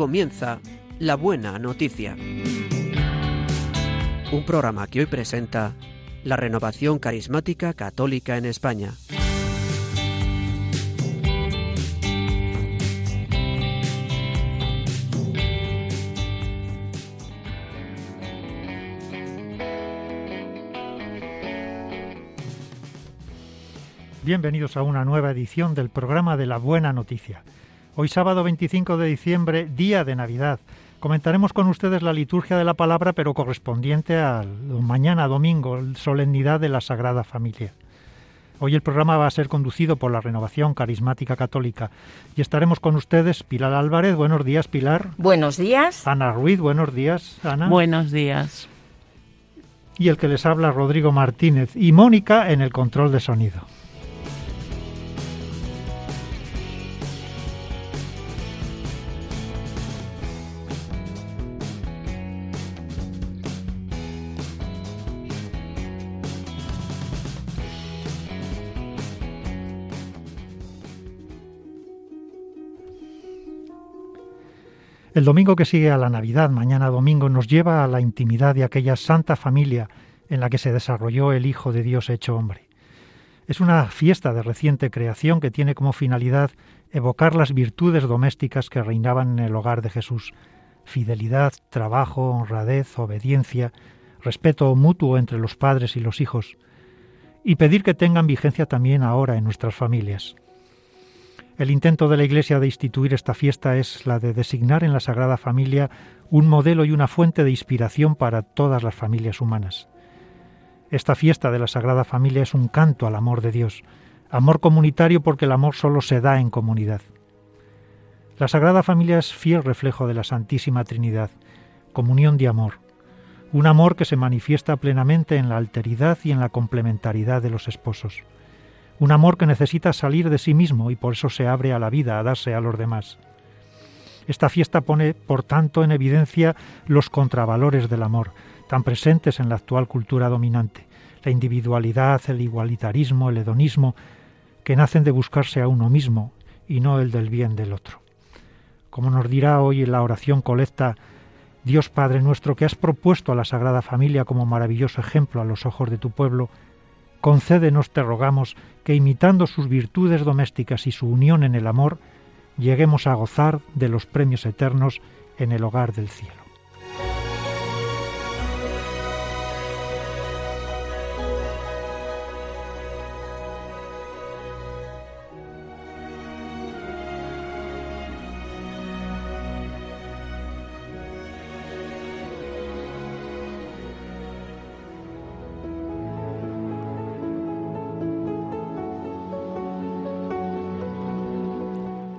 comienza La Buena Noticia. Un programa que hoy presenta la renovación carismática católica en España. Bienvenidos a una nueva edición del programa de la Buena Noticia. Hoy sábado 25 de diciembre, día de Navidad. Comentaremos con ustedes la liturgia de la palabra, pero correspondiente a mañana domingo, solemnidad de la Sagrada Familia. Hoy el programa va a ser conducido por la Renovación Carismática Católica y estaremos con ustedes Pilar Álvarez. Buenos días, Pilar. Buenos días. Ana Ruiz. Buenos días, Ana. Buenos días. Y el que les habla, Rodrigo Martínez. Y Mónica en el control de sonido. El domingo que sigue a la Navidad, mañana domingo, nos lleva a la intimidad de aquella santa familia en la que se desarrolló el Hijo de Dios hecho hombre. Es una fiesta de reciente creación que tiene como finalidad evocar las virtudes domésticas que reinaban en el hogar de Jesús. Fidelidad, trabajo, honradez, obediencia, respeto mutuo entre los padres y los hijos, y pedir que tengan vigencia también ahora en nuestras familias. El intento de la Iglesia de instituir esta fiesta es la de designar en la Sagrada Familia un modelo y una fuente de inspiración para todas las familias humanas. Esta fiesta de la Sagrada Familia es un canto al amor de Dios, amor comunitario porque el amor solo se da en comunidad. La Sagrada Familia es fiel reflejo de la Santísima Trinidad, comunión de amor, un amor que se manifiesta plenamente en la alteridad y en la complementariedad de los esposos un amor que necesita salir de sí mismo y por eso se abre a la vida, a darse a los demás. Esta fiesta pone, por tanto, en evidencia los contravalores del amor, tan presentes en la actual cultura dominante, la individualidad, el igualitarismo, el hedonismo, que nacen de buscarse a uno mismo y no el del bien del otro. Como nos dirá hoy en la oración colecta, Dios Padre nuestro, que has propuesto a la Sagrada Familia como maravilloso ejemplo a los ojos de tu pueblo, concédenos, te rogamos, que imitando sus virtudes domésticas y su unión en el amor, lleguemos a gozar de los premios eternos en el hogar del cielo.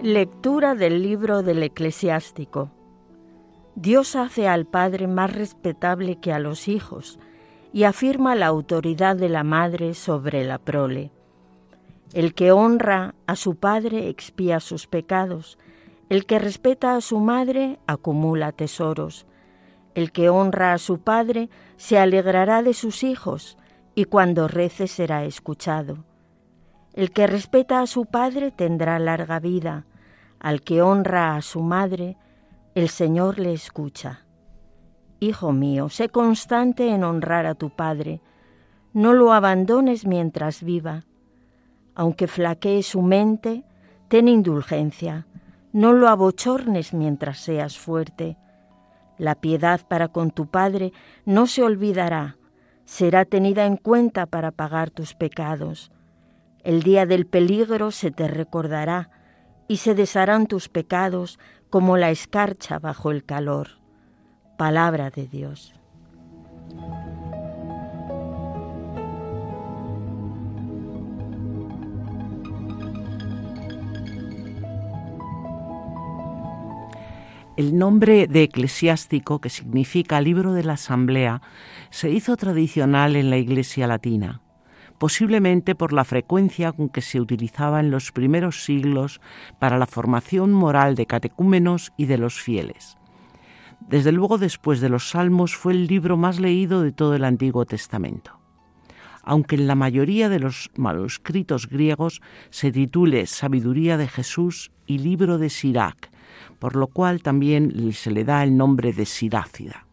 Lectura del libro del eclesiástico. Dios hace al Padre más respetable que a los hijos y afirma la autoridad de la madre sobre la prole. El que honra a su padre expía sus pecados, el que respeta a su madre acumula tesoros, el que honra a su padre se alegrará de sus hijos y cuando rece será escuchado. El que respeta a su padre tendrá larga vida, al que honra a su madre, el Señor le escucha. Hijo mío, sé constante en honrar a tu Padre, no lo abandones mientras viva. Aunque flaquee su mente, ten indulgencia, no lo abochornes mientras seas fuerte. La piedad para con tu Padre no se olvidará, será tenida en cuenta para pagar tus pecados. El día del peligro se te recordará, y se desharán tus pecados como la escarcha bajo el calor. Palabra de Dios. El nombre de eclesiástico, que significa libro de la asamblea, se hizo tradicional en la Iglesia latina posiblemente por la frecuencia con que se utilizaba en los primeros siglos para la formación moral de catecúmenos y de los fieles. Desde luego después de los Salmos fue el libro más leído de todo el Antiguo Testamento. Aunque en la mayoría de los manuscritos griegos se titule Sabiduría de Jesús y Libro de Sirac, por lo cual también se le da el nombre de Sirácida.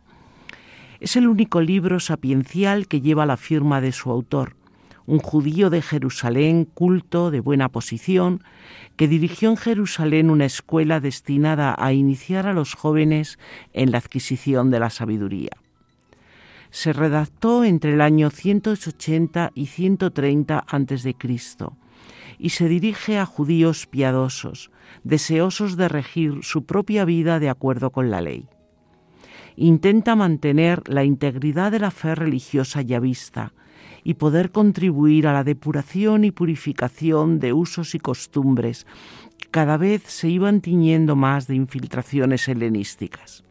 Es el único libro sapiencial que lleva la firma de su autor, un judío de Jerusalén culto, de buena posición, que dirigió en Jerusalén una escuela destinada a iniciar a los jóvenes en la adquisición de la sabiduría. Se redactó entre el año 180 y 130 a.C. y se dirige a judíos piadosos, deseosos de regir su propia vida de acuerdo con la ley. Intenta mantener la integridad de la fe religiosa yavista, y poder contribuir a la depuración y purificación de usos y costumbres que cada vez se iban tiñendo más de infiltraciones helenísticas.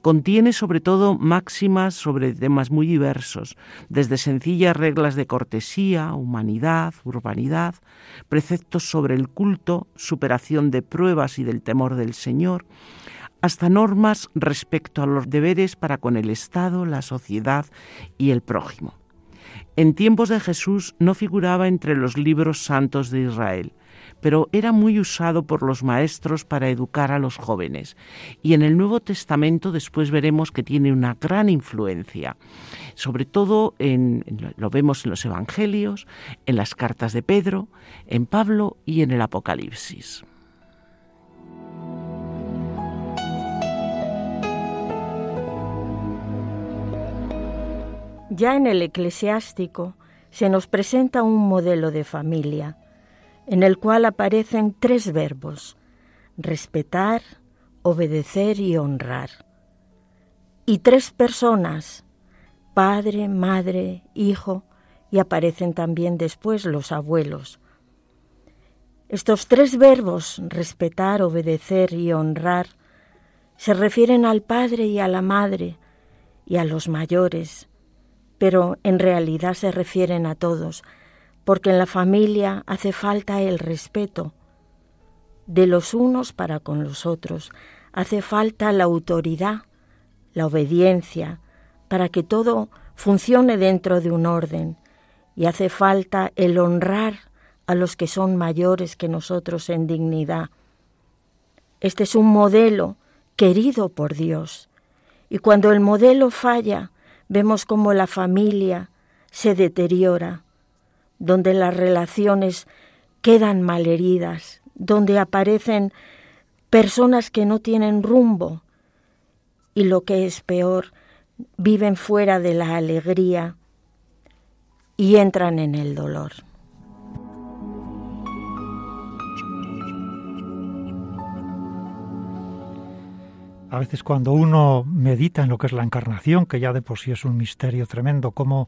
Contiene sobre todo máximas sobre temas muy diversos, desde sencillas reglas de cortesía, humanidad, urbanidad, preceptos sobre el culto, superación de pruebas y del temor del Señor, hasta normas respecto a los deberes para con el Estado, la sociedad y el prójimo. En tiempos de Jesús no figuraba entre los libros santos de Israel, pero era muy usado por los maestros para educar a los jóvenes. Y en el Nuevo Testamento después veremos que tiene una gran influencia, sobre todo en, lo vemos en los Evangelios, en las cartas de Pedro, en Pablo y en el Apocalipsis. Ya en el eclesiástico se nos presenta un modelo de familia, en el cual aparecen tres verbos, respetar, obedecer y honrar. Y tres personas, padre, madre, hijo, y aparecen también después los abuelos. Estos tres verbos, respetar, obedecer y honrar, se refieren al padre y a la madre y a los mayores, pero en realidad se refieren a todos, porque en la familia hace falta el respeto de los unos para con los otros, hace falta la autoridad, la obediencia, para que todo funcione dentro de un orden, y hace falta el honrar a los que son mayores que nosotros en dignidad. Este es un modelo querido por Dios, y cuando el modelo falla, vemos cómo la familia se deteriora, donde las relaciones quedan malheridas, donde aparecen personas que no tienen rumbo y lo que es peor, viven fuera de la alegría y entran en el dolor. A veces cuando uno medita en lo que es la encarnación, que ya de por sí es un misterio tremendo, cómo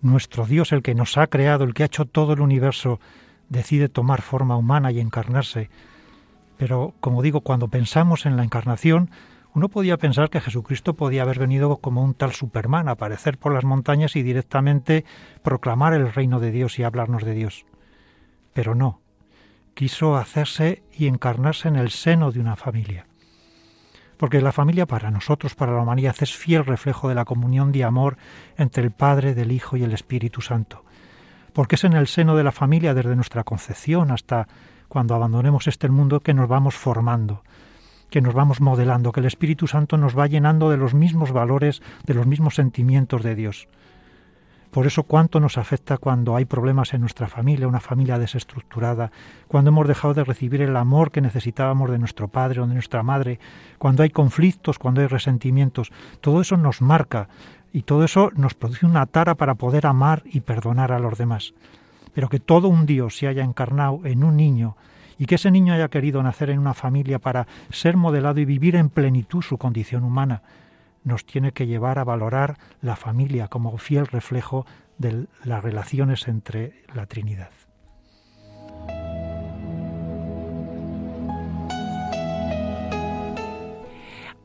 nuestro Dios, el que nos ha creado, el que ha hecho todo el universo, decide tomar forma humana y encarnarse. Pero, como digo, cuando pensamos en la encarnación, uno podía pensar que Jesucristo podía haber venido como un tal Superman, aparecer por las montañas y directamente proclamar el reino de Dios y hablarnos de Dios. Pero no, quiso hacerse y encarnarse en el seno de una familia porque la familia para nosotros, para la humanidad, es fiel reflejo de la comunión de amor entre el Padre, del Hijo y el Espíritu Santo, porque es en el seno de la familia, desde nuestra concepción hasta cuando abandonemos este mundo, que nos vamos formando, que nos vamos modelando, que el Espíritu Santo nos va llenando de los mismos valores, de los mismos sentimientos de Dios. Por eso cuánto nos afecta cuando hay problemas en nuestra familia, una familia desestructurada, cuando hemos dejado de recibir el amor que necesitábamos de nuestro padre o de nuestra madre, cuando hay conflictos, cuando hay resentimientos. Todo eso nos marca y todo eso nos produce una tara para poder amar y perdonar a los demás. Pero que todo un Dios se haya encarnado en un niño y que ese niño haya querido nacer en una familia para ser modelado y vivir en plenitud su condición humana, nos tiene que llevar a valorar la familia como fiel reflejo de las relaciones entre la Trinidad.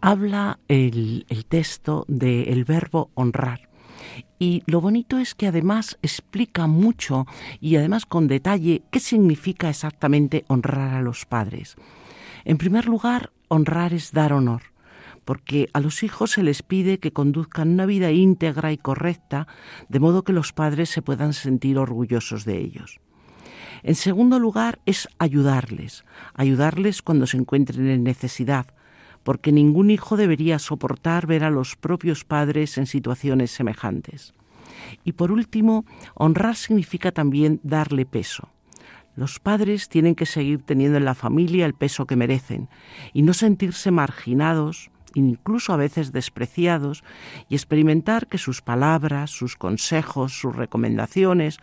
Habla el, texto del verbo honrar. Y lo bonito es que además explica mucho y además con detalle qué significa exactamente honrar a los padres. En primer lugar, honrar es dar honor porque a los hijos se les pide que conduzcan una vida íntegra y correcta, de modo que los padres se puedan sentir orgullosos de ellos. En segundo lugar, es ayudarles, ayudarles cuando se encuentren en necesidad, porque ningún hijo debería soportar ver a los propios padres en situaciones semejantes. Y por último, honrar significa también darle peso. Los padres tienen que seguir teniendo en la familia el peso que merecen y no sentirse marginados, incluso a veces despreciados, y experimentar que sus palabras, sus consejos, sus recomendaciones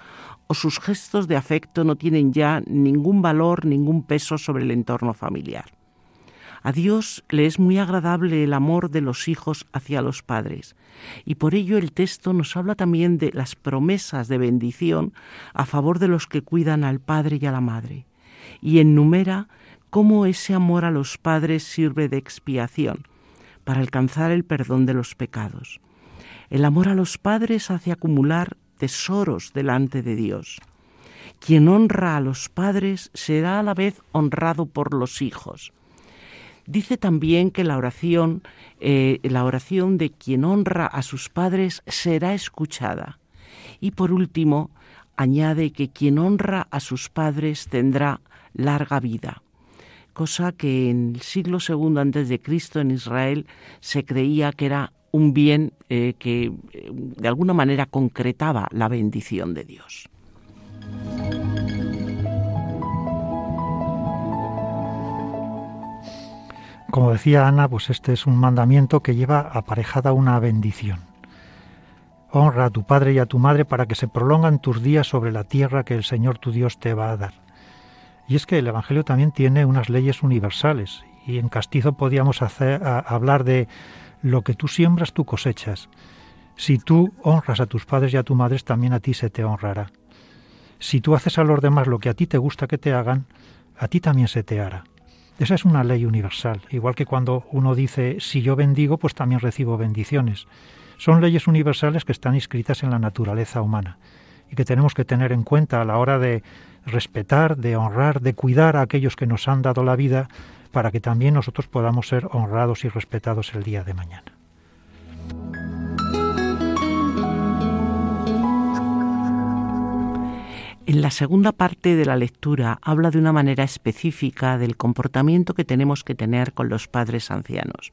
o sus gestos de afecto no tienen ya ningún valor, ningún peso sobre el entorno familiar. A Dios le es muy agradable el amor de los hijos hacia los padres, y por ello el texto nos habla también de las promesas de bendición a favor de los que cuidan al padre y a la madre, y enumera cómo ese amor a los padres sirve de expiación para alcanzar el perdón de los pecados. El amor a los padres hace acumular tesoros delante de Dios. Quien honra a los padres será a la vez honrado por los hijos. Dice también que la oración, eh, la oración de quien honra a sus padres será escuchada. Y por último, añade que quien honra a sus padres tendrá larga vida, cosa que en el siglo II antes de Cristo en Israel se creía que era un bien eh, que eh, de alguna manera concretaba la bendición de Dios. Como decía Ana, pues este es un mandamiento que lleva aparejada una bendición. Honra a tu padre y a tu madre para que se prolongan tus días sobre la tierra que el Señor tu Dios te va a dar. Y es que el Evangelio también tiene unas leyes universales, y en castizo podíamos hacer, hablar de lo que tú siembras, tú cosechas. Si tú honras a tus padres y a tu madre, también a ti se te honrará. Si tú haces a los demás lo que a ti te gusta que te hagan, a ti también se te hará. Esa es una ley universal, igual que cuando uno dice, si yo bendigo, pues también recibo bendiciones. Son leyes universales que están inscritas en la naturaleza humana y que tenemos que tener en cuenta a la hora de respetar, de honrar, de cuidar a aquellos que nos han dado la vida, para que también nosotros podamos ser honrados y respetados el día de mañana. En la segunda parte de la lectura habla de una manera específica del comportamiento que tenemos que tener con los padres ancianos.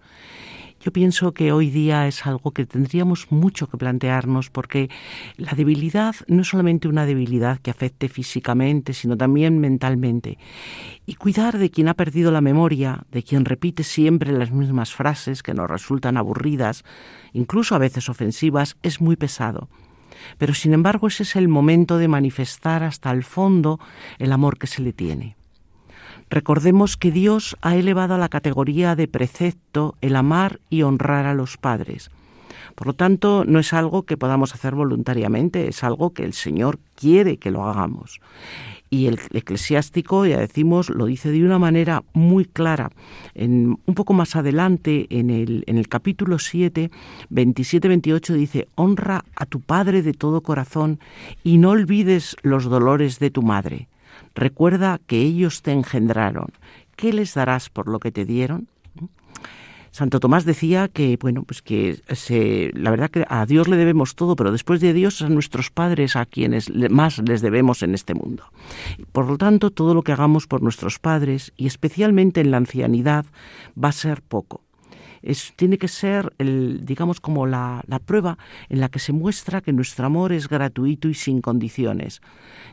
Yo pienso que hoy día es algo que tendríamos mucho que plantearnos porque la debilidad no es solamente una debilidad que afecte físicamente, sino también mentalmente. Y cuidar de quien ha perdido la memoria, de quien repite siempre las mismas frases que nos resultan aburridas, incluso a veces ofensivas, es muy pesado pero sin embargo ese es el momento de manifestar hasta el fondo el amor que se le tiene. Recordemos que Dios ha elevado a la categoría de precepto el amar y honrar a los padres. Por lo tanto, no es algo que podamos hacer voluntariamente, es algo que el Señor quiere que lo hagamos. Y el eclesiástico, ya decimos, lo dice de una manera muy clara. En, un poco más adelante, en el, en el capítulo 7, 27-28, dice, honra a tu padre de todo corazón y no olvides los dolores de tu madre. Recuerda que ellos te engendraron. ¿Qué les darás por lo que te dieron? Santo Tomás decía que, bueno, pues que se, la verdad que a Dios le debemos todo, pero después de Dios a nuestros padres a quienes más les debemos en este mundo. Por lo tanto, todo lo que hagamos por nuestros padres, y especialmente en la ancianidad, va a ser poco. Es, tiene que ser, el, digamos, como la, prueba en la que se muestra que nuestro amor es gratuito y sin condiciones.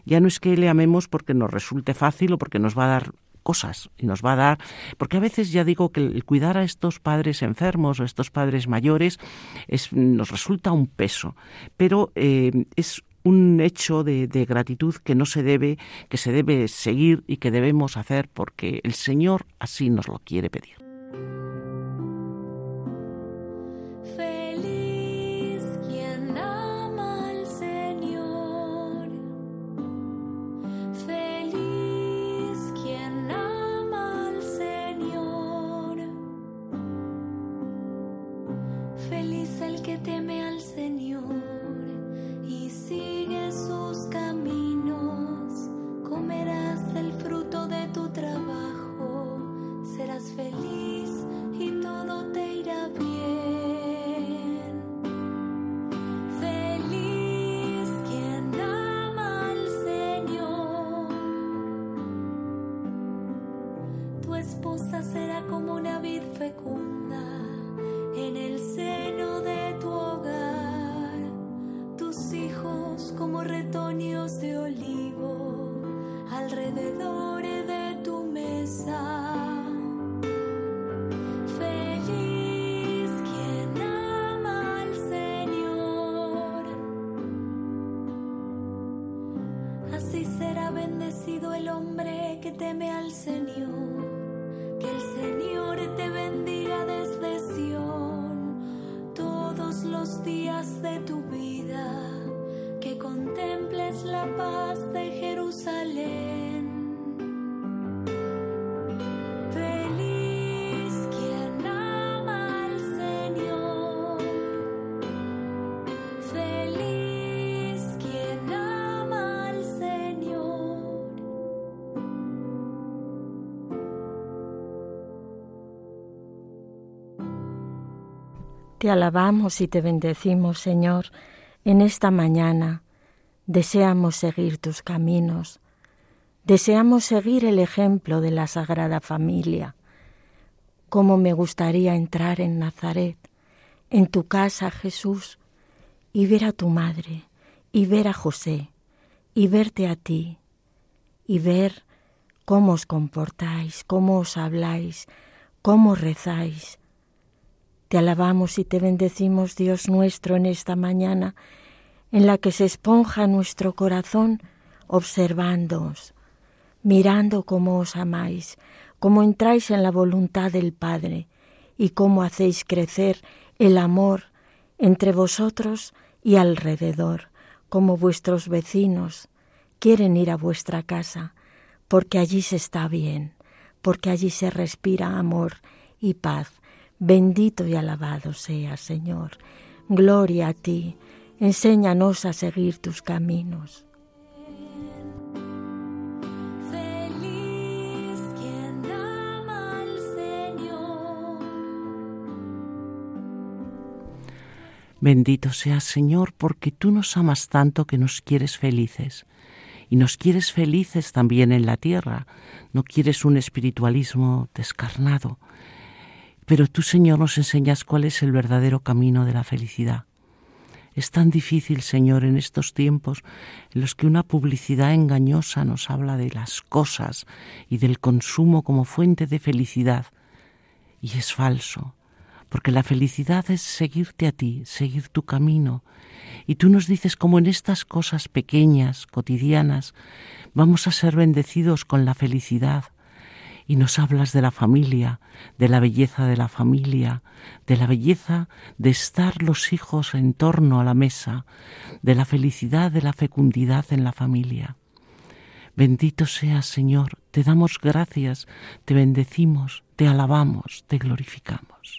Ya no es que le amemos porque nos resulte fácil o porque nos va a dar cosas y nos va a dar, porque a veces ya digo que el cuidar a estos padres enfermos o estos padres mayores es, nos resulta un peso, pero eh, es un hecho de, de, gratitud que no se debe, que se debe seguir y que debemos hacer porque el Señor así nos lo quiere pedir. Y sigue sus caminos, comerás el fruto de tu trabajo, serás feliz y todo te irá bien. Feliz quien ama al Señor. Tu esposa será como una vid fecunda en el cielo. Como retoños de olivo alrededor de tu mesa. Feliz quien ama al Señor. Así será bendecido el hombre que teme al Señor. Te alabamos y te bendecimos, Señor, en esta mañana. Deseamos seguir tus caminos. Deseamos seguir el ejemplo de la Sagrada Familia. Cómo me gustaría entrar en Nazaret, en tu casa, Jesús, y ver a tu madre, y ver a José, y verte a ti, y ver cómo os comportáis, cómo os habláis, cómo rezáis, te alabamos y te bendecimos, Dios nuestro, en esta mañana en la que se esponja nuestro corazón observándoos, mirando cómo os amáis, cómo entráis en la voluntad del Padre y cómo hacéis crecer el amor entre vosotros y alrededor, como vuestros vecinos quieren ir a vuestra casa, porque allí se está bien, porque allí se respira amor y paz Bendito y alabado sea, Señor. Gloria a ti. Enséñanos a seguir tus caminos. Feliz quien ama al Señor. Bendito seas, Señor, porque tú nos amas tanto que nos quieres felices. Y nos quieres felices también en la tierra. No quieres un espiritualismo descarnado pero tú, Señor, nos enseñas cuál es el verdadero camino de la felicidad. Es tan difícil, Señor, en estos tiempos en los que una publicidad engañosa nos habla de las cosas y del consumo como fuente de felicidad. Y es falso, porque la felicidad es seguirte a ti, seguir tu camino. Y tú nos dices cómo en estas cosas pequeñas, cotidianas, vamos a ser bendecidos con la felicidad y nos hablas de la familia, de la belleza de la familia, de la belleza de estar los hijos en torno a la mesa, de la felicidad de la fecundidad en la familia. Bendito seas, Señor, te damos gracias, te bendecimos, te alabamos, te glorificamos.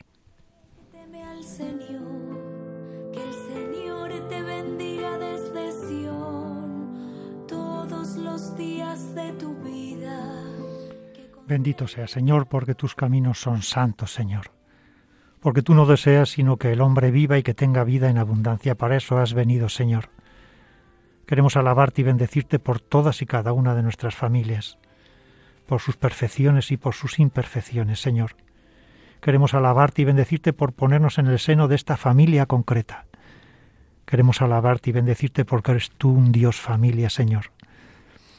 Bendito sea, Señor, porque tus caminos son santos, Señor. Porque tú no deseas sino que el hombre viva y que tenga vida en abundancia. Para eso has venido, Señor. Queremos alabarte y bendecirte por todas y cada una de nuestras familias, por sus perfecciones y por sus imperfecciones, Señor. Queremos alabarte y bendecirte por ponernos en el seno de esta familia concreta. Queremos alabarte y bendecirte porque eres tú un Dios familia, Señor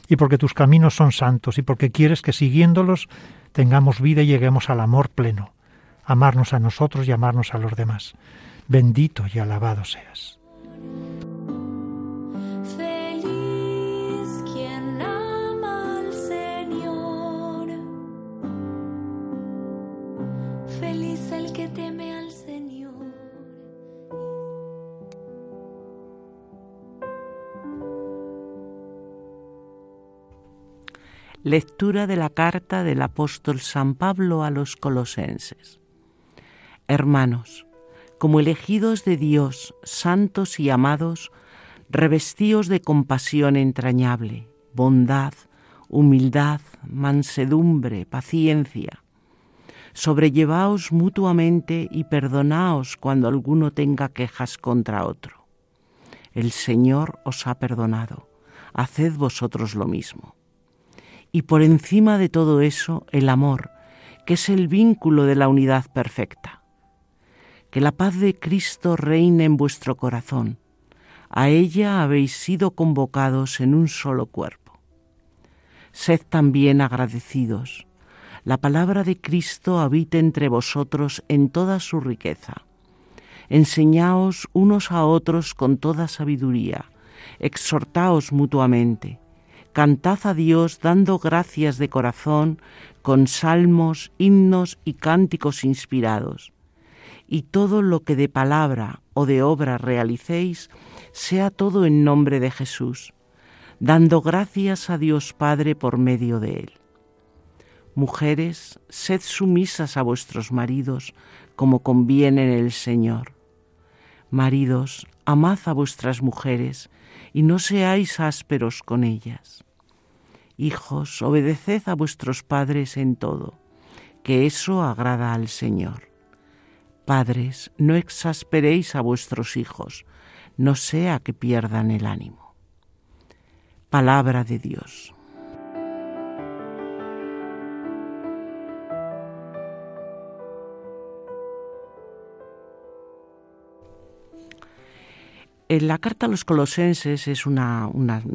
y porque tus caminos son santos y porque quieres que siguiéndolos tengamos vida y lleguemos al amor pleno, amarnos a nosotros y amarnos a los demás. Bendito y alabado seas. Lectura de la carta del apóstol San Pablo a los colosenses. Hermanos, como elegidos de Dios, santos y amados, revestíos de compasión entrañable, bondad, humildad, mansedumbre, paciencia. Sobrellevaos mutuamente y perdonaos cuando alguno tenga quejas contra otro. El Señor os ha perdonado, haced vosotros lo mismo y por encima de todo eso el amor, que es el vínculo de la unidad perfecta. Que la paz de Cristo reine en vuestro corazón. A ella habéis sido convocados en un solo cuerpo. Sed también agradecidos. La palabra de Cristo habite entre vosotros en toda su riqueza. Enseñaos unos a otros con toda sabiduría. Exhortaos mutuamente cantad a Dios dando gracias de corazón con salmos, himnos y cánticos inspirados. Y todo lo que de palabra o de obra realicéis, sea todo en nombre de Jesús, dando gracias a Dios Padre por medio de él. Mujeres, sed sumisas a vuestros maridos, como conviene en el Señor. Maridos, amad a vuestras mujeres, y no seáis ásperos con ellas. Hijos, obedeced a vuestros padres en todo, que eso agrada al Señor. Padres, no exasperéis a vuestros hijos, no sea que pierdan el ánimo. Palabra de Dios. La carta a los colosenses es un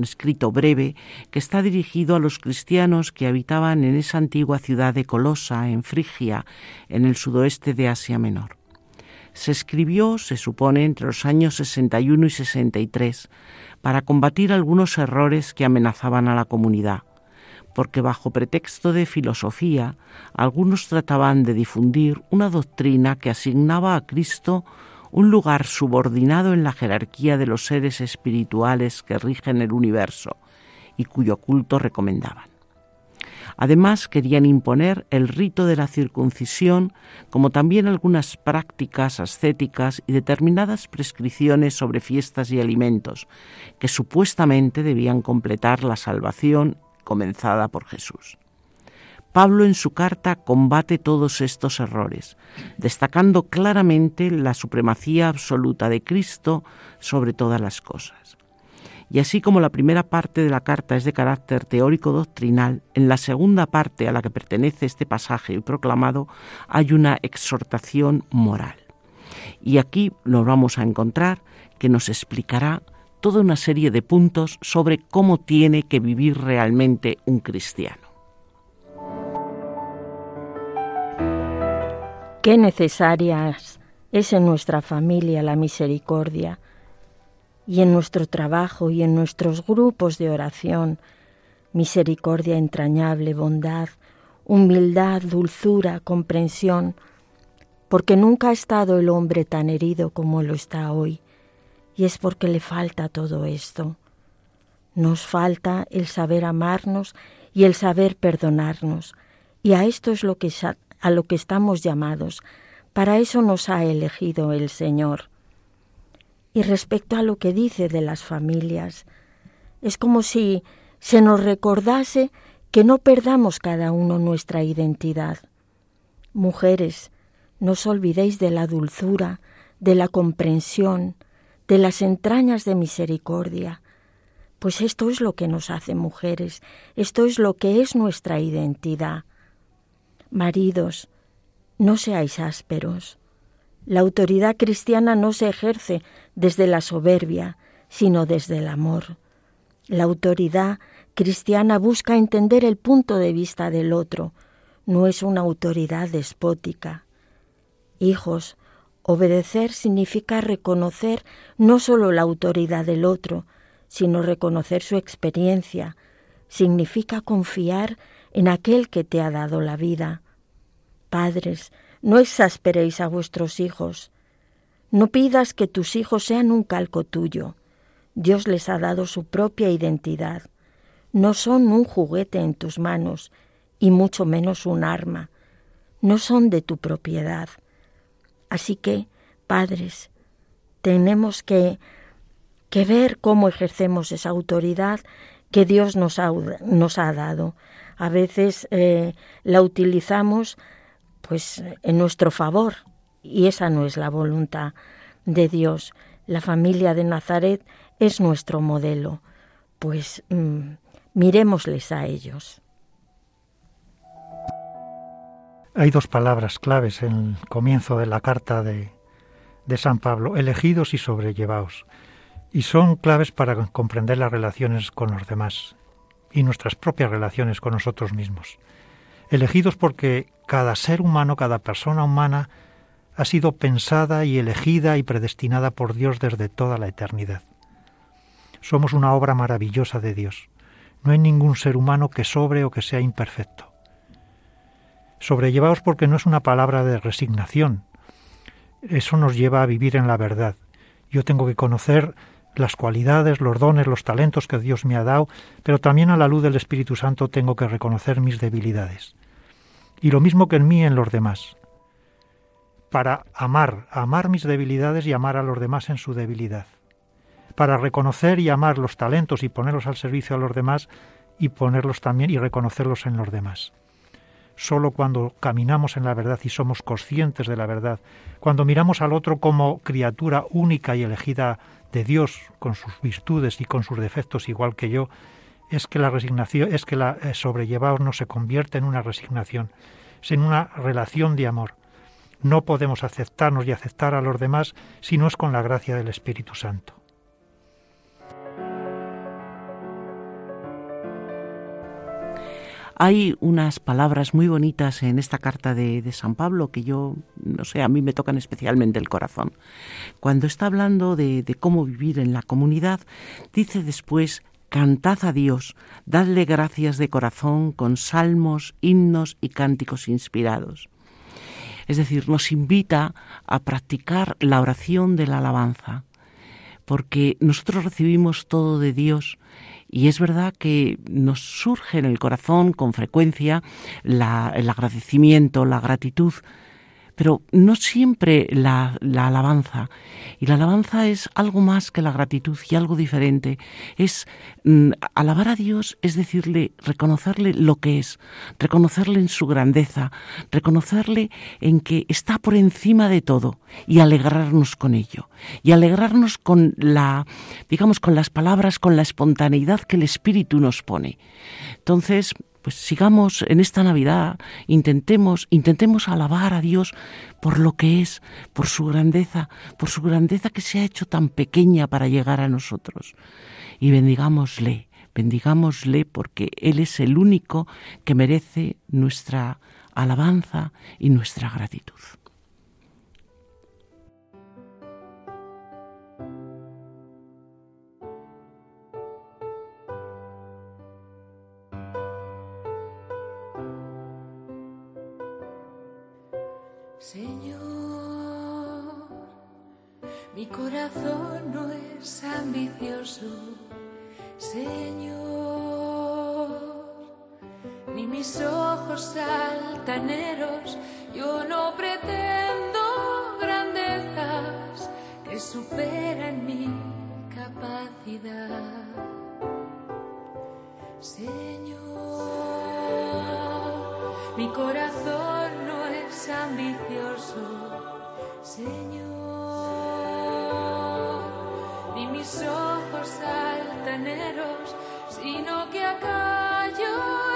escrito breve que está dirigido a los cristianos que habitaban en esa antigua ciudad de Colosa, en Frigia, en el sudoeste de Asia Menor. Se escribió, se supone, entre los años 61 y 63 para combatir algunos errores que amenazaban a la comunidad, porque bajo pretexto de filosofía algunos trataban de difundir una doctrina que asignaba a Cristo un lugar subordinado en la jerarquía de los seres espirituales que rigen el universo y cuyo culto recomendaban. Además, querían imponer el rito de la circuncisión, como también algunas prácticas ascéticas y determinadas prescripciones sobre fiestas y alimentos, que supuestamente debían completar la salvación comenzada por Jesús. Pablo en su carta combate todos estos errores, destacando claramente la supremacía absoluta de Cristo sobre todas las cosas. Y así como la primera parte de la carta es de carácter teórico doctrinal, en la segunda parte a la que pertenece este pasaje y proclamado hay una exhortación moral. Y aquí lo vamos a encontrar que nos explicará toda una serie de puntos sobre cómo tiene que vivir realmente un cristiano. Qué necesarias es en nuestra familia la misericordia y en nuestro trabajo y en nuestros grupos de oración, misericordia entrañable, bondad, humildad, dulzura, comprensión, porque nunca ha estado el hombre tan herido como lo está hoy, y es porque le falta todo esto. Nos falta el saber amarnos y el saber perdonarnos, y a esto es lo que a lo que estamos llamados. Para eso nos ha elegido el Señor. Y respecto a lo que dice de las familias, es como si se nos recordase que no perdamos cada uno nuestra identidad. Mujeres, no os olvidéis de la dulzura, de la comprensión, de las entrañas de misericordia, pues esto es lo que nos hace mujeres, esto es lo que es nuestra identidad. Maridos, no seáis ásperos. La autoridad cristiana no se ejerce desde la soberbia, sino desde el amor. La autoridad cristiana busca entender el punto de vista del otro, no es una autoridad despótica. Hijos, obedecer significa reconocer no solo la autoridad del otro, sino reconocer su experiencia, significa confiar en aquel que te ha dado la vida. Padres, no exasperéis a vuestros hijos. No pidas que tus hijos sean un calco tuyo. Dios les ha dado su propia identidad. No son un juguete en tus manos, y mucho menos un arma. No son de tu propiedad. Así que, padres, tenemos que, que ver cómo ejercemos esa autoridad que Dios nos ha, nos ha dado a veces eh, la utilizamos pues en nuestro favor. Y esa no es la voluntad de Dios. La familia de Nazaret es nuestro modelo, pues mm, miremosles a ellos. Hay dos palabras claves en el comienzo de la carta de, de San Pablo, elegidos y sobrellevados, y son claves para comprender las relaciones con los demás y nuestras propias relaciones con nosotros mismos. Elegidos porque cada ser humano, cada persona humana, ha sido pensada y elegida y predestinada por Dios desde toda la eternidad. Somos una obra maravillosa de Dios. No hay ningún ser humano que sobre o que sea imperfecto. Sobrellevaos porque no es una palabra de resignación. Eso nos lleva a vivir en la verdad. Yo tengo que conocer las cualidades, los dones, los talentos que Dios me ha dado, pero también a la luz del Espíritu Santo tengo que reconocer mis debilidades. Y lo mismo que en mí en los demás. Para amar, amar mis debilidades y amar a los demás en su debilidad. Para reconocer y amar los talentos y ponerlos al servicio a los demás y ponerlos también y reconocerlos en los demás. Solo cuando caminamos en la verdad y somos conscientes de la verdad, cuando miramos al otro como criatura única y elegida de Dios, con sus virtudes y con sus defectos igual que yo, es que la resignación, es que la eh, no se convierte en una resignación, sino en una relación de amor. No podemos aceptarnos y aceptar a los demás si no es con la gracia del Espíritu Santo. Hay unas palabras muy bonitas en esta carta de, San Pablo que yo, no sé, a mí me tocan especialmente el corazón. Cuando está hablando de, de cómo vivir en la comunidad, dice después, cantad a Dios, dadle gracias de corazón con salmos, himnos y cánticos inspirados. Es decir, nos invita a practicar la oración de la alabanza, porque nosotros recibimos todo de Dios y es verdad que nos surge en el corazón con frecuencia el agradecimiento, la gratitud, pero no siempre la, alabanza. Y la alabanza es algo más que la gratitud y algo diferente. Es mm, alabar a Dios, es decirle, reconocerle lo que es, reconocerle en su grandeza, reconocerle en que está por encima de todo y alegrarnos con ello. Y alegrarnos con la, digamos, con las palabras, con la espontaneidad que el Espíritu nos pone. Entonces, pues sigamos en esta Navidad, intentemos, intentemos alabar a Dios por lo que es, por su grandeza, por su grandeza que se ha hecho tan pequeña para llegar a nosotros. Y bendigámosle, bendigámosle porque Él es el único que merece nuestra alabanza y nuestra gratitud. Mi corazón no es ambicioso, Señor, ni mis ojos altaneros, yo no pretendo grandezas que superan mi capacidad. Señor, mi corazón no es ambicioso, mis ojos altaneros, sino que acallo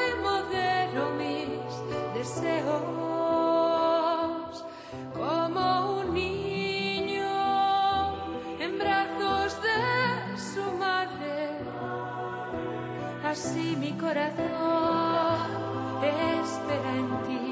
y modero mis deseos como un niño en brazos de su madre. Así mi corazón espera en ti,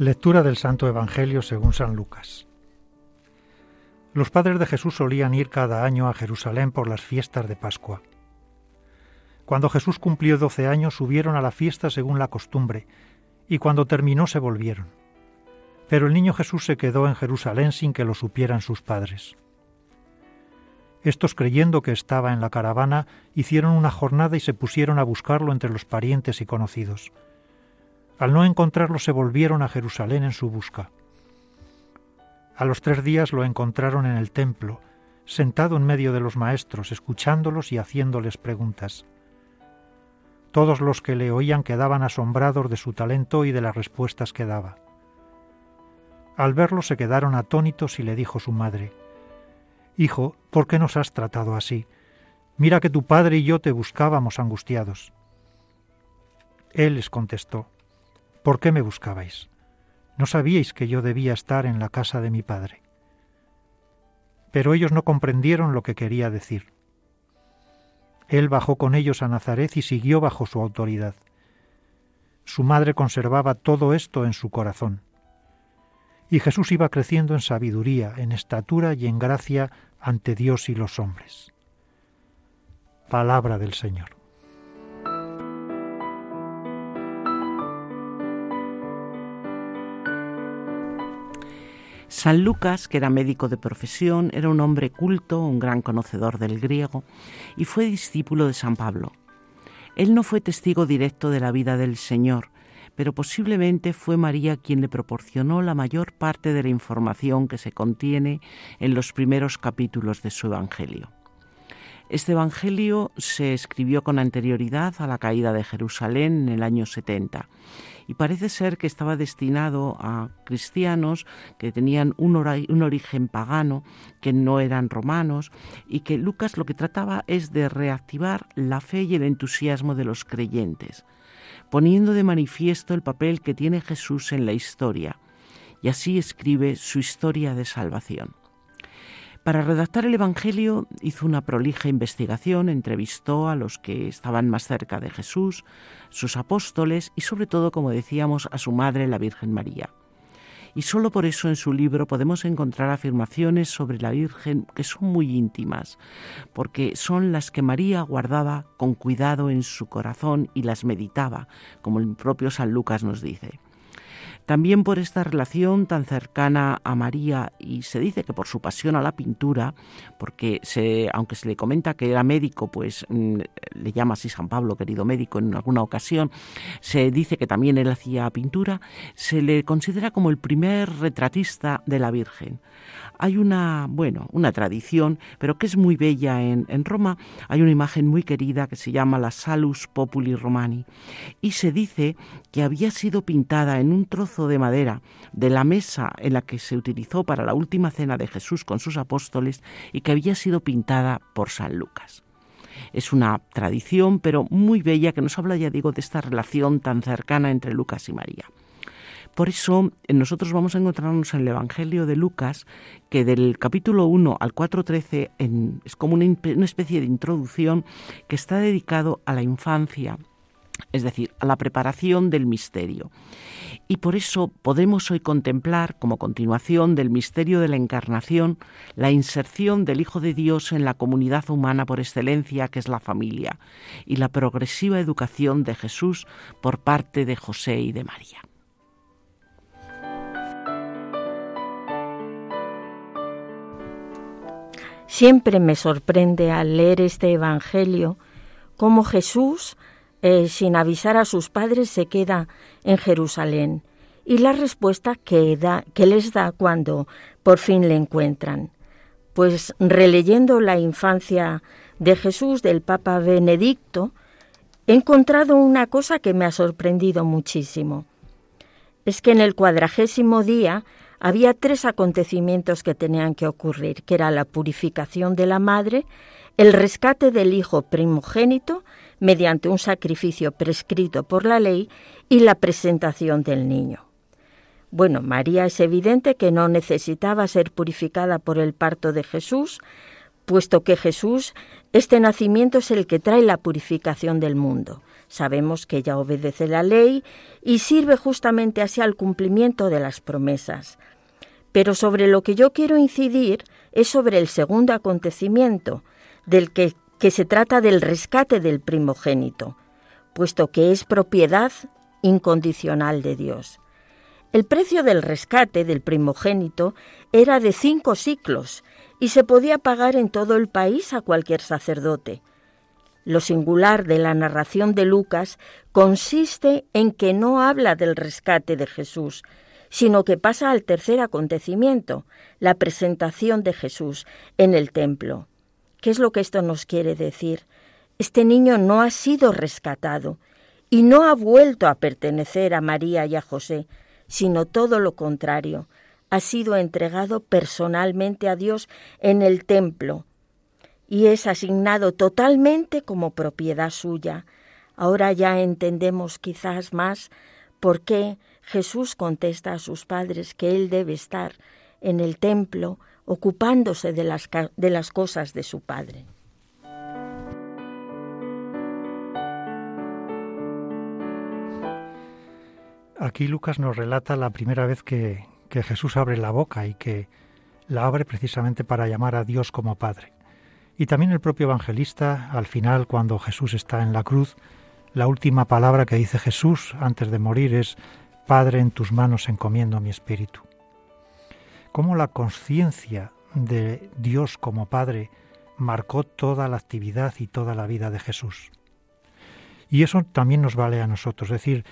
Lectura del Santo Evangelio según San Lucas. Los padres de Jesús solían ir cada año a Jerusalén por las fiestas de Pascua. Cuando Jesús cumplió doce años subieron a la fiesta según la costumbre, y cuando terminó se volvieron. Pero el niño Jesús se quedó en Jerusalén sin que lo supieran sus padres. Estos, creyendo que estaba en la caravana, hicieron una jornada y se pusieron a buscarlo entre los parientes y conocidos. Al no encontrarlo se volvieron a Jerusalén en su busca. A los tres días lo encontraron en el templo, sentado en medio de los maestros, escuchándolos y haciéndoles preguntas. Todos los que le oían quedaban asombrados de su talento y de las respuestas que daba. Al verlo se quedaron atónitos y le dijo su madre, Hijo, ¿por qué nos has tratado así? Mira que tu padre y yo te buscábamos angustiados. Él les contestó, ¿por qué me buscabais? ¿No sabíais que yo debía estar en la casa de mi padre? Pero ellos no comprendieron lo que quería decir. Él bajó con ellos a Nazaret y siguió bajo su autoridad. Su madre conservaba todo esto en su corazón. Y Jesús iba creciendo en sabiduría, en estatura y en gracia ante Dios y los hombres. Palabra del Señor. San Lucas, que era médico de profesión, era un hombre culto, un gran conocedor del griego, y fue discípulo de San Pablo. Él no fue testigo directo de la vida del Señor, pero posiblemente fue María quien le proporcionó la mayor parte de la información que se contiene en los primeros capítulos de su Evangelio. Este Evangelio se escribió con anterioridad a la caída de Jerusalén en el año 70 y parece ser que estaba destinado a cristianos que tenían un, origen pagano, que no eran romanos, y que Lucas lo que trataba es de reactivar la fe y el entusiasmo de los creyentes, poniendo de manifiesto el papel que tiene Jesús en la historia, y así escribe su historia de salvación. Para redactar el Evangelio hizo una prolija investigación, entrevistó a los que estaban más cerca de Jesús, sus apóstoles y sobre todo, como decíamos, a su madre, la Virgen María. Y solo por eso en su libro podemos encontrar afirmaciones sobre la Virgen que son muy íntimas, porque son las que María guardaba con cuidado en su corazón y las meditaba, como el propio San Lucas nos dice. También por esta relación tan cercana a María y se dice que por su pasión a la pintura, porque aunque se le comenta que era médico, pues mm, le llama así San Pablo, querido médico, en alguna ocasión, se dice que también él hacía pintura, se le considera como el primer retratista de la Virgen. Hay una, bueno, una tradición, pero que es muy bella en, en Roma. Hay una imagen muy querida que se llama la Salus Populi Romani y se dice que había sido pintada en un trozo de madera de la mesa en la que se utilizó para la última cena de Jesús con sus apóstoles y que había sido pintada por San Lucas. Es una tradición, pero muy bella, que nos habla, ya digo, de esta relación tan cercana entre Lucas y María. Por eso nosotros vamos a encontrarnos en el Evangelio de Lucas que del capítulo 1 al 4.13 es como una especie de introducción que está dedicado a la infancia, es decir, a la preparación del misterio. Y por eso podemos hoy contemplar, como continuación del misterio de la encarnación, la inserción del Hijo de Dios en la comunidad humana por excelencia, que es la familia, y la progresiva educación de Jesús por parte de José y de María. Siempre me sorprende al leer este Evangelio cómo Jesús, eh, sin avisar a sus padres, se queda en Jerusalén y la respuesta que, da, que les da cuando por fin le encuentran. Pues releyendo la infancia de Jesús del Papa Benedicto, he encontrado una cosa que me ha sorprendido muchísimo. Es que en el cuadragésimo día había tres acontecimientos que tenían que ocurrir, que era la purificación de la madre, el rescate del hijo primogénito mediante un sacrificio prescrito por la ley y la presentación del niño. Bueno, María es evidente que no necesitaba ser purificada por el parto de Jesús, puesto que Jesús, este nacimiento es el que trae la purificación del mundo. Sabemos que ella obedece la ley y sirve justamente así al cumplimiento de las promesas. Pero sobre lo que yo quiero incidir es sobre el segundo acontecimiento, del que que se trata del rescate del primogénito, puesto que es propiedad incondicional de Dios. El precio del rescate del primogénito era de cinco ciclos y se podía pagar en todo el país a cualquier sacerdote. Lo singular de la narración de Lucas consiste en que no habla del rescate de Jesús, sino que pasa al tercer acontecimiento, la presentación de Jesús en el templo. ¿Qué es lo que esto nos quiere decir? Este niño no ha sido rescatado y no ha vuelto a pertenecer a María y a José, sino todo lo contrario, ha sido entregado personalmente a Dios en el templo, y es asignado totalmente como propiedad suya. Ahora ya entendemos quizás más por qué Jesús contesta a sus padres que Él debe estar en el templo ocupándose de las, de las cosas de su Padre. Aquí Lucas nos relata la primera vez que, que Jesús abre la boca y que la abre precisamente para llamar a Dios como Padre. Y también el propio evangelista, al final, cuando Jesús está en la cruz, la última palabra que dice Jesús antes de morir es, Padre, en tus manos encomiendo mi espíritu. Cómo la conciencia de Dios como Padre marcó toda la actividad y toda la vida de Jesús. Y eso también nos vale a nosotros, es decir,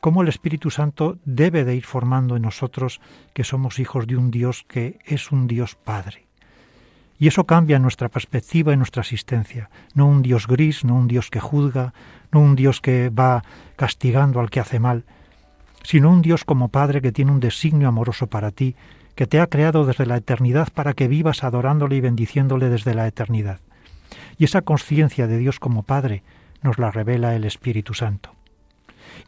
cómo el Espíritu Santo debe de ir formando en nosotros que somos hijos de un Dios que es un Dios Padre. Y eso cambia nuestra perspectiva y nuestra asistencia. No un Dios gris, no un Dios que juzga, no un Dios que va castigando al que hace mal, sino un Dios como Padre que tiene un designio amoroso para ti, que te ha creado desde la eternidad para que vivas adorándole y bendiciéndole desde la eternidad. Y esa conciencia de Dios como Padre nos la revela el Espíritu Santo.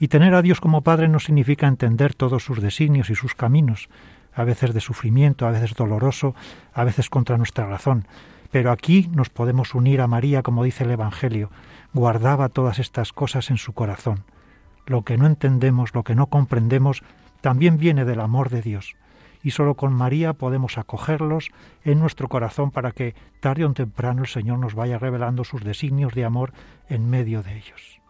Y tener a Dios como Padre no significa entender todos sus designios y sus caminos, a veces de sufrimiento, a veces doloroso, a veces contra nuestra razón. Pero aquí nos podemos unir a María, como dice el Evangelio, guardaba todas estas cosas en su corazón. Lo que no entendemos, lo que no comprendemos, también viene del amor de Dios. Y solo con María podemos acogerlos en nuestro corazón para que tarde o temprano el Señor nos vaya revelando sus designios de amor en medio de ellos.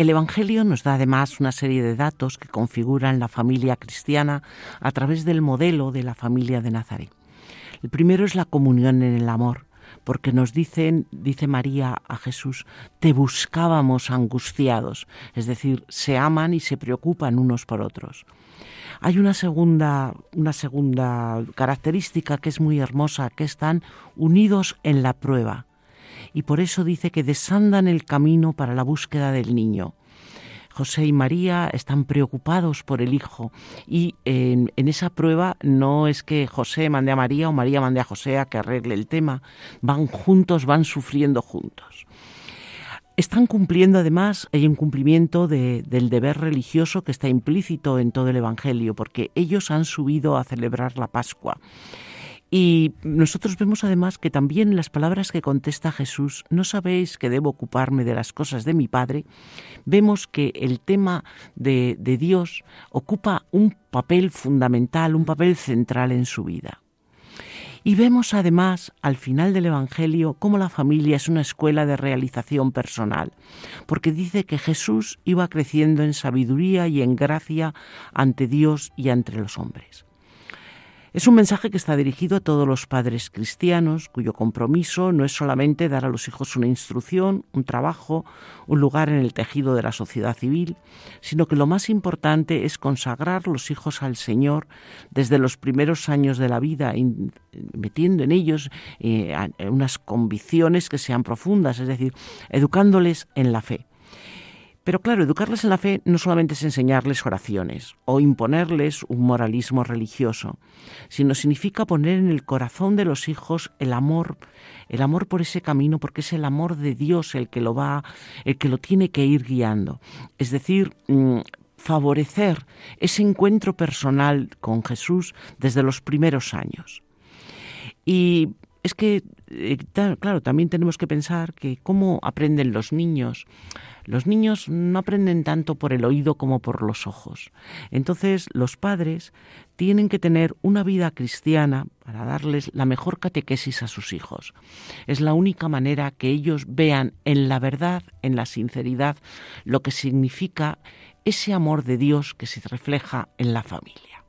El Evangelio nos da además una serie de datos que configuran la familia cristiana a través del modelo de la familia de Nazaret. El primero es la comunión en el amor, porque nos dicen, dice María a Jesús, te buscábamos angustiados, es decir, se aman y se preocupan unos por otros. Hay una segunda, una segunda característica que es muy hermosa, que están unidos en la prueba y por eso dice que desandan el camino para la búsqueda del niño. José y María están preocupados por el hijo y en, esa prueba no es que José mande a María o María mande a José a que arregle el tema, van juntos, van sufriendo juntos. Están cumpliendo además, hay un cumplimiento del deber religioso que está implícito en todo el Evangelio, porque ellos han subido a celebrar la Pascua. Y nosotros vemos además que también las palabras que contesta Jesús, no sabéis que debo ocuparme de las cosas de mi Padre, vemos que el tema de, de Dios ocupa un papel fundamental, un papel central en su vida. Y vemos además al final del Evangelio cómo la familia es una escuela de realización personal, porque dice que Jesús iba creciendo en sabiduría y en gracia ante Dios y ante los hombres. Es un mensaje que está dirigido a todos los padres cristianos, cuyo compromiso no es solamente dar a los hijos una instrucción, un trabajo, un lugar en el tejido de la sociedad civil, sino que lo más importante es consagrar los hijos al Señor desde los primeros años de la vida, metiendo en ellos eh, unas convicciones que sean profundas, es decir, educándoles en la fe. Pero claro, educarles en la fe no solamente es enseñarles oraciones o imponerles un moralismo religioso, sino significa poner en el corazón de los hijos el amor, el amor por ese camino, porque es el amor de Dios el que lo va, el que lo tiene que ir guiando. Es decir, mm, favorecer ese encuentro personal con Jesús desde los primeros años. Y es que, eh, claro, también tenemos que pensar que cómo aprenden los niños. Los niños no aprenden tanto por el oído como por los ojos. Entonces, los padres tienen que tener una vida cristiana para darles la mejor catequesis a sus hijos. Es la única manera que ellos vean en la verdad, en la sinceridad, lo que significa ese amor de Dios que se refleja en la familia.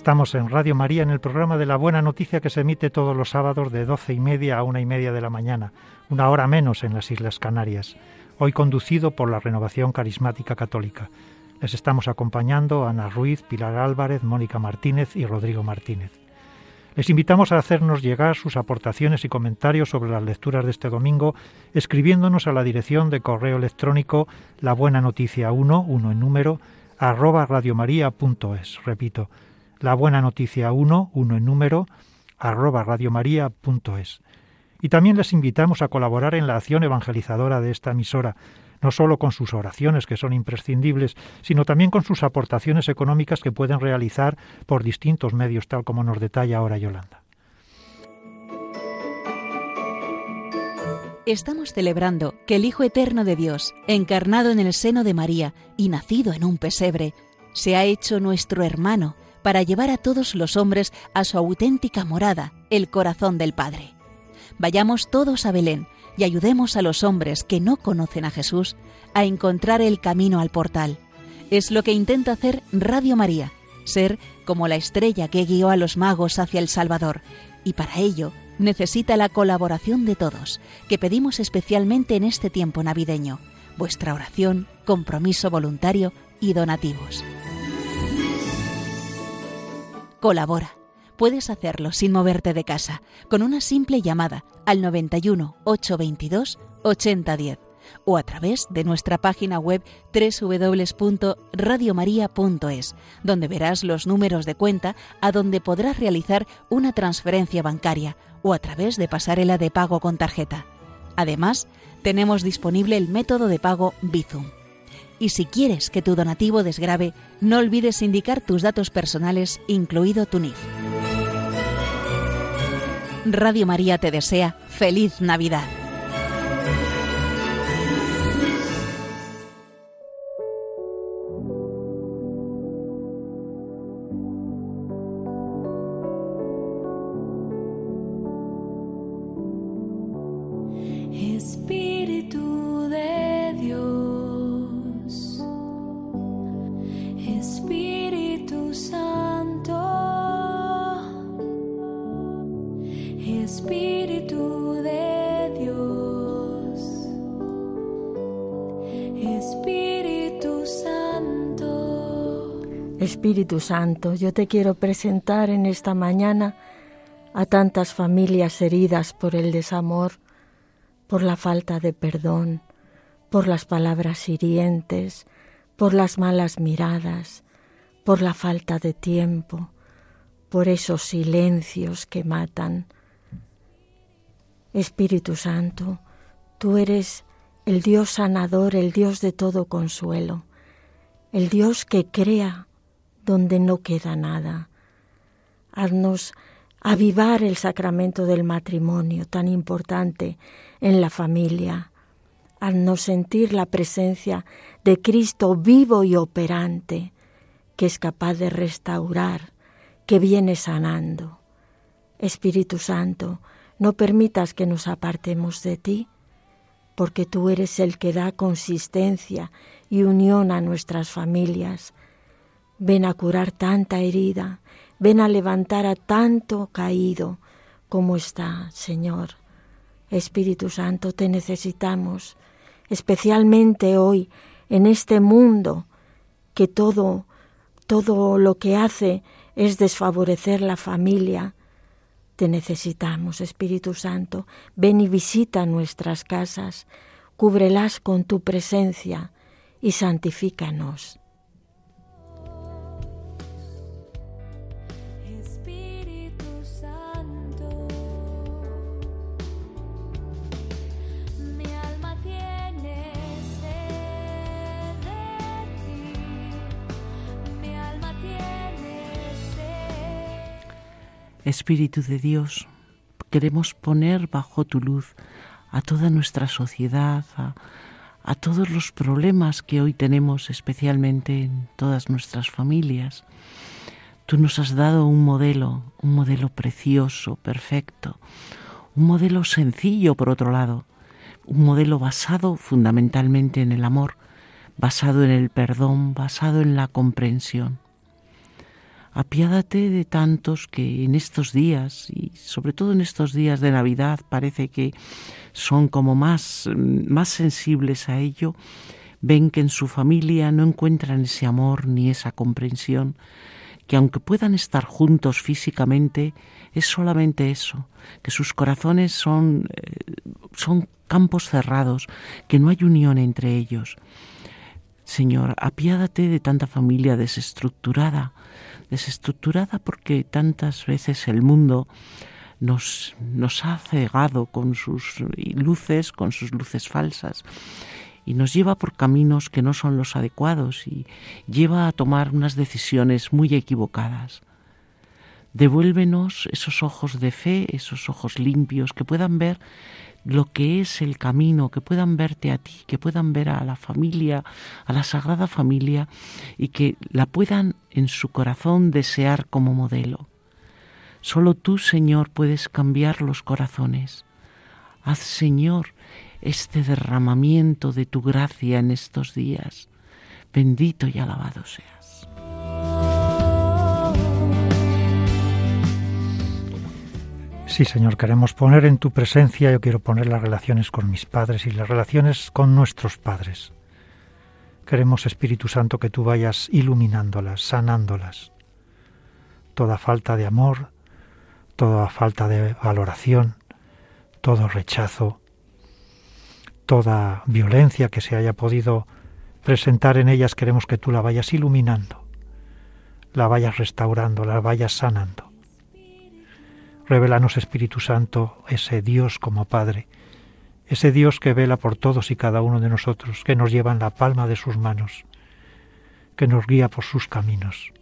Estamos en Radio María en el programa de la Buena Noticia que se emite todos los sábados de doce y media a una y media de la mañana, una hora menos en las Islas Canarias, hoy conducido por la Renovación Carismática Católica. Les estamos acompañando Ana Ruiz, Pilar Álvarez, Mónica Martínez y Rodrigo Martínez. Les invitamos a hacernos llegar sus aportaciones y comentarios sobre las lecturas de este domingo, escribiéndonos a la dirección de correo electrónico la buena noticia 1, 1 en número, arroba radiomaria.es. Repito, la buena noticia 1, 1 en número, arroba radiomaria.es. Y también les invitamos a colaborar en la acción evangelizadora de esta emisora, no solo con sus oraciones, que son imprescindibles, sino también con sus aportaciones económicas que pueden realizar por distintos medios, tal como nos detalla ahora Yolanda. Estamos celebrando que el Hijo Eterno de Dios, encarnado en el seno de María y nacido en un pesebre, se ha hecho nuestro hermano, para llevar a todos los hombres a su auténtica morada, el corazón del Padre. Vayamos todos a Belén y ayudemos a los hombres que no conocen a Jesús a encontrar el camino al portal. Es lo que intenta hacer Radio María, ser como la estrella que guió a los magos hacia el Salvador, y para ello necesita la colaboración de todos, que pedimos especialmente en este tiempo navideño, vuestra oración, compromiso voluntario y donativos. Colabora puedes hacerlo sin moverte de casa, con una simple llamada al 91 822 8010 o a través de nuestra página web www.radiomaria.es, donde verás los números de cuenta a donde podrás realizar una transferencia bancaria o a través de pasarela de pago con tarjeta. Además, tenemos disponible el método de pago Bizum. Y si quieres que tu donativo desgrabe, no olvides indicar tus datos personales, incluido tu NIF. Radio María te desea feliz Navidad. Santo, yo te quiero presentar en esta mañana a tantas familias heridas por el desamor, por la falta de perdón, por las palabras hirientes, por las malas miradas, por la falta de tiempo, por esos silencios que matan. Espíritu Santo, tú eres el Dios sanador, el Dios de todo consuelo, el Dios que crea donde no queda nada. Haznos avivar el sacramento del matrimonio tan importante en la familia, al no sentir la presencia de Cristo vivo y operante, que es capaz de restaurar, que viene sanando. Espíritu Santo, no permitas que nos apartemos de ti, porque tú eres el que da consistencia y unión a nuestras familias. Ven a curar tanta herida, ven a levantar a tanto caído como está, Señor. Espíritu Santo, te necesitamos, especialmente hoy, en este mundo que todo, todo lo que hace es desfavorecer la familia. Te necesitamos, Espíritu Santo. Ven y visita nuestras casas, cúbrelas con tu presencia y santifícanos. Espíritu de Dios, queremos poner bajo tu luz a toda nuestra sociedad, a, todos los problemas que hoy tenemos, especialmente en todas nuestras familias. Tú nos has dado un modelo, un modelo precioso, perfecto, un modelo sencillo, por otro lado, un modelo basado fundamentalmente en el amor, basado en el perdón, basado en la comprensión. Apiádate de tantos que en estos días, y sobre todo en estos días de Navidad, parece que son como más, más sensibles a ello, ven que en su familia no encuentran ese amor ni esa comprensión, que aunque puedan estar juntos físicamente, es solamente eso, que sus corazones son, eh, son campos cerrados, que no hay unión entre ellos. Señor, apiádate de tanta familia desestructurada, desestructurada porque tantas veces el mundo nos, nos ha cegado con sus luces, con sus luces falsas, y nos lleva por caminos que no son los adecuados y lleva a tomar unas decisiones muy equivocadas. Devuélvenos esos ojos de fe, esos ojos limpios que puedan ver lo que es el camino, que puedan verte a ti, que puedan ver a la familia, a la Sagrada Familia y que la puedan en su corazón desear como modelo. Solo tú, Señor, puedes cambiar los corazones. Haz, Señor, este derramamiento de tu gracia en estos días. Bendito y alabado seas. Sí, Señor, queremos poner en tu presencia, yo quiero poner las relaciones con mis padres y las relaciones con nuestros padres. Queremos, Espíritu Santo, que tú vayas iluminándolas, sanándolas. Toda falta de amor, toda falta de valoración, todo rechazo, toda violencia que se haya podido presentar en ellas, queremos que tú la vayas iluminando, la vayas restaurando, la vayas sanando. Revelanos, Espíritu Santo, ese Dios como Padre, ese Dios que vela por todos y cada uno de nosotros, que nos lleva en la palma de sus manos, que nos guía por sus caminos,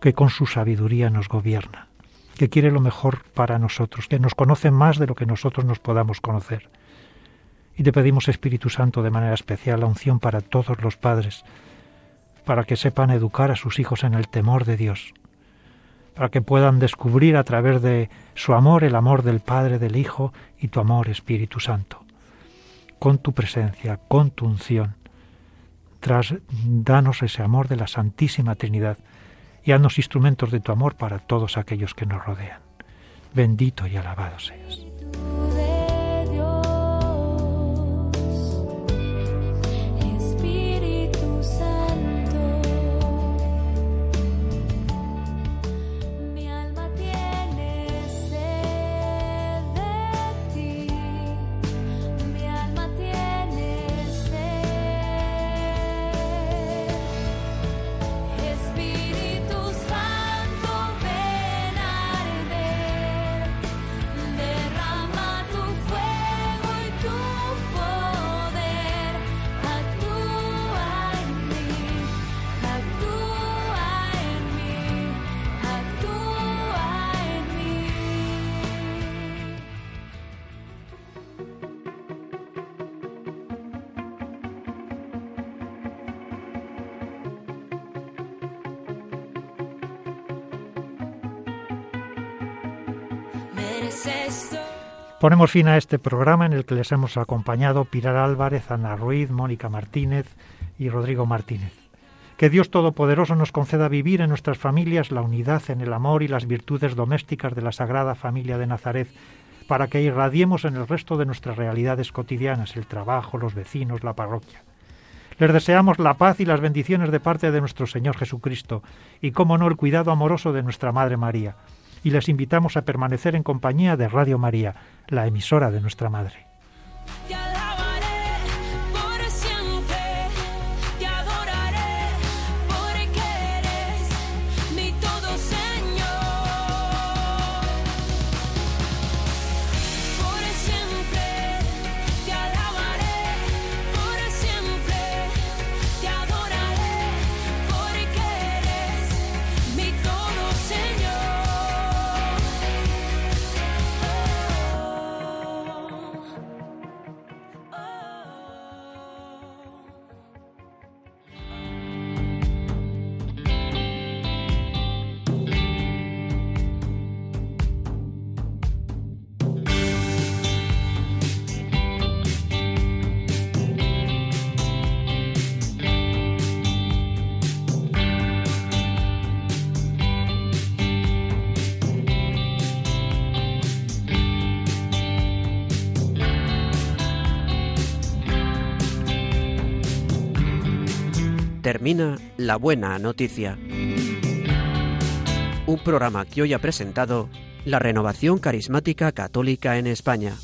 que con su sabiduría nos gobierna, que quiere lo mejor para nosotros, que nos conoce más de lo que nosotros nos podamos conocer. Y te pedimos, Espíritu Santo, de manera especial, la unción para todos los padres, para que sepan educar a sus hijos en el temor de Dios, para que puedan descubrir a través de su amor el amor del Padre, del Hijo y tu amor, Espíritu Santo. Con tu presencia, con tu unción, tras danos ese amor de la Santísima Trinidad y haznos instrumentos de tu amor para todos aquellos que nos rodean. Bendito y alabado seas. Ponemos fin a este programa en el que les hemos acompañado Pilar Álvarez, Ana Ruiz, Mónica Martínez y Rodrigo Martínez. Que Dios Todopoderoso nos conceda vivir en nuestras familias la unidad en el amor y las virtudes domésticas de la Sagrada Familia de Nazaret, para que irradiemos en el resto de nuestras realidades cotidianas, el trabajo, los vecinos, la parroquia. Les deseamos la paz y las bendiciones de parte de nuestro Señor Jesucristo y, como no, el cuidado amoroso de nuestra Madre María y les invitamos a permanecer en compañía de Radio María, la emisora de nuestra Madre. La Buena Noticia. Un programa que hoy ha presentado la Renovación Carismática Católica en España.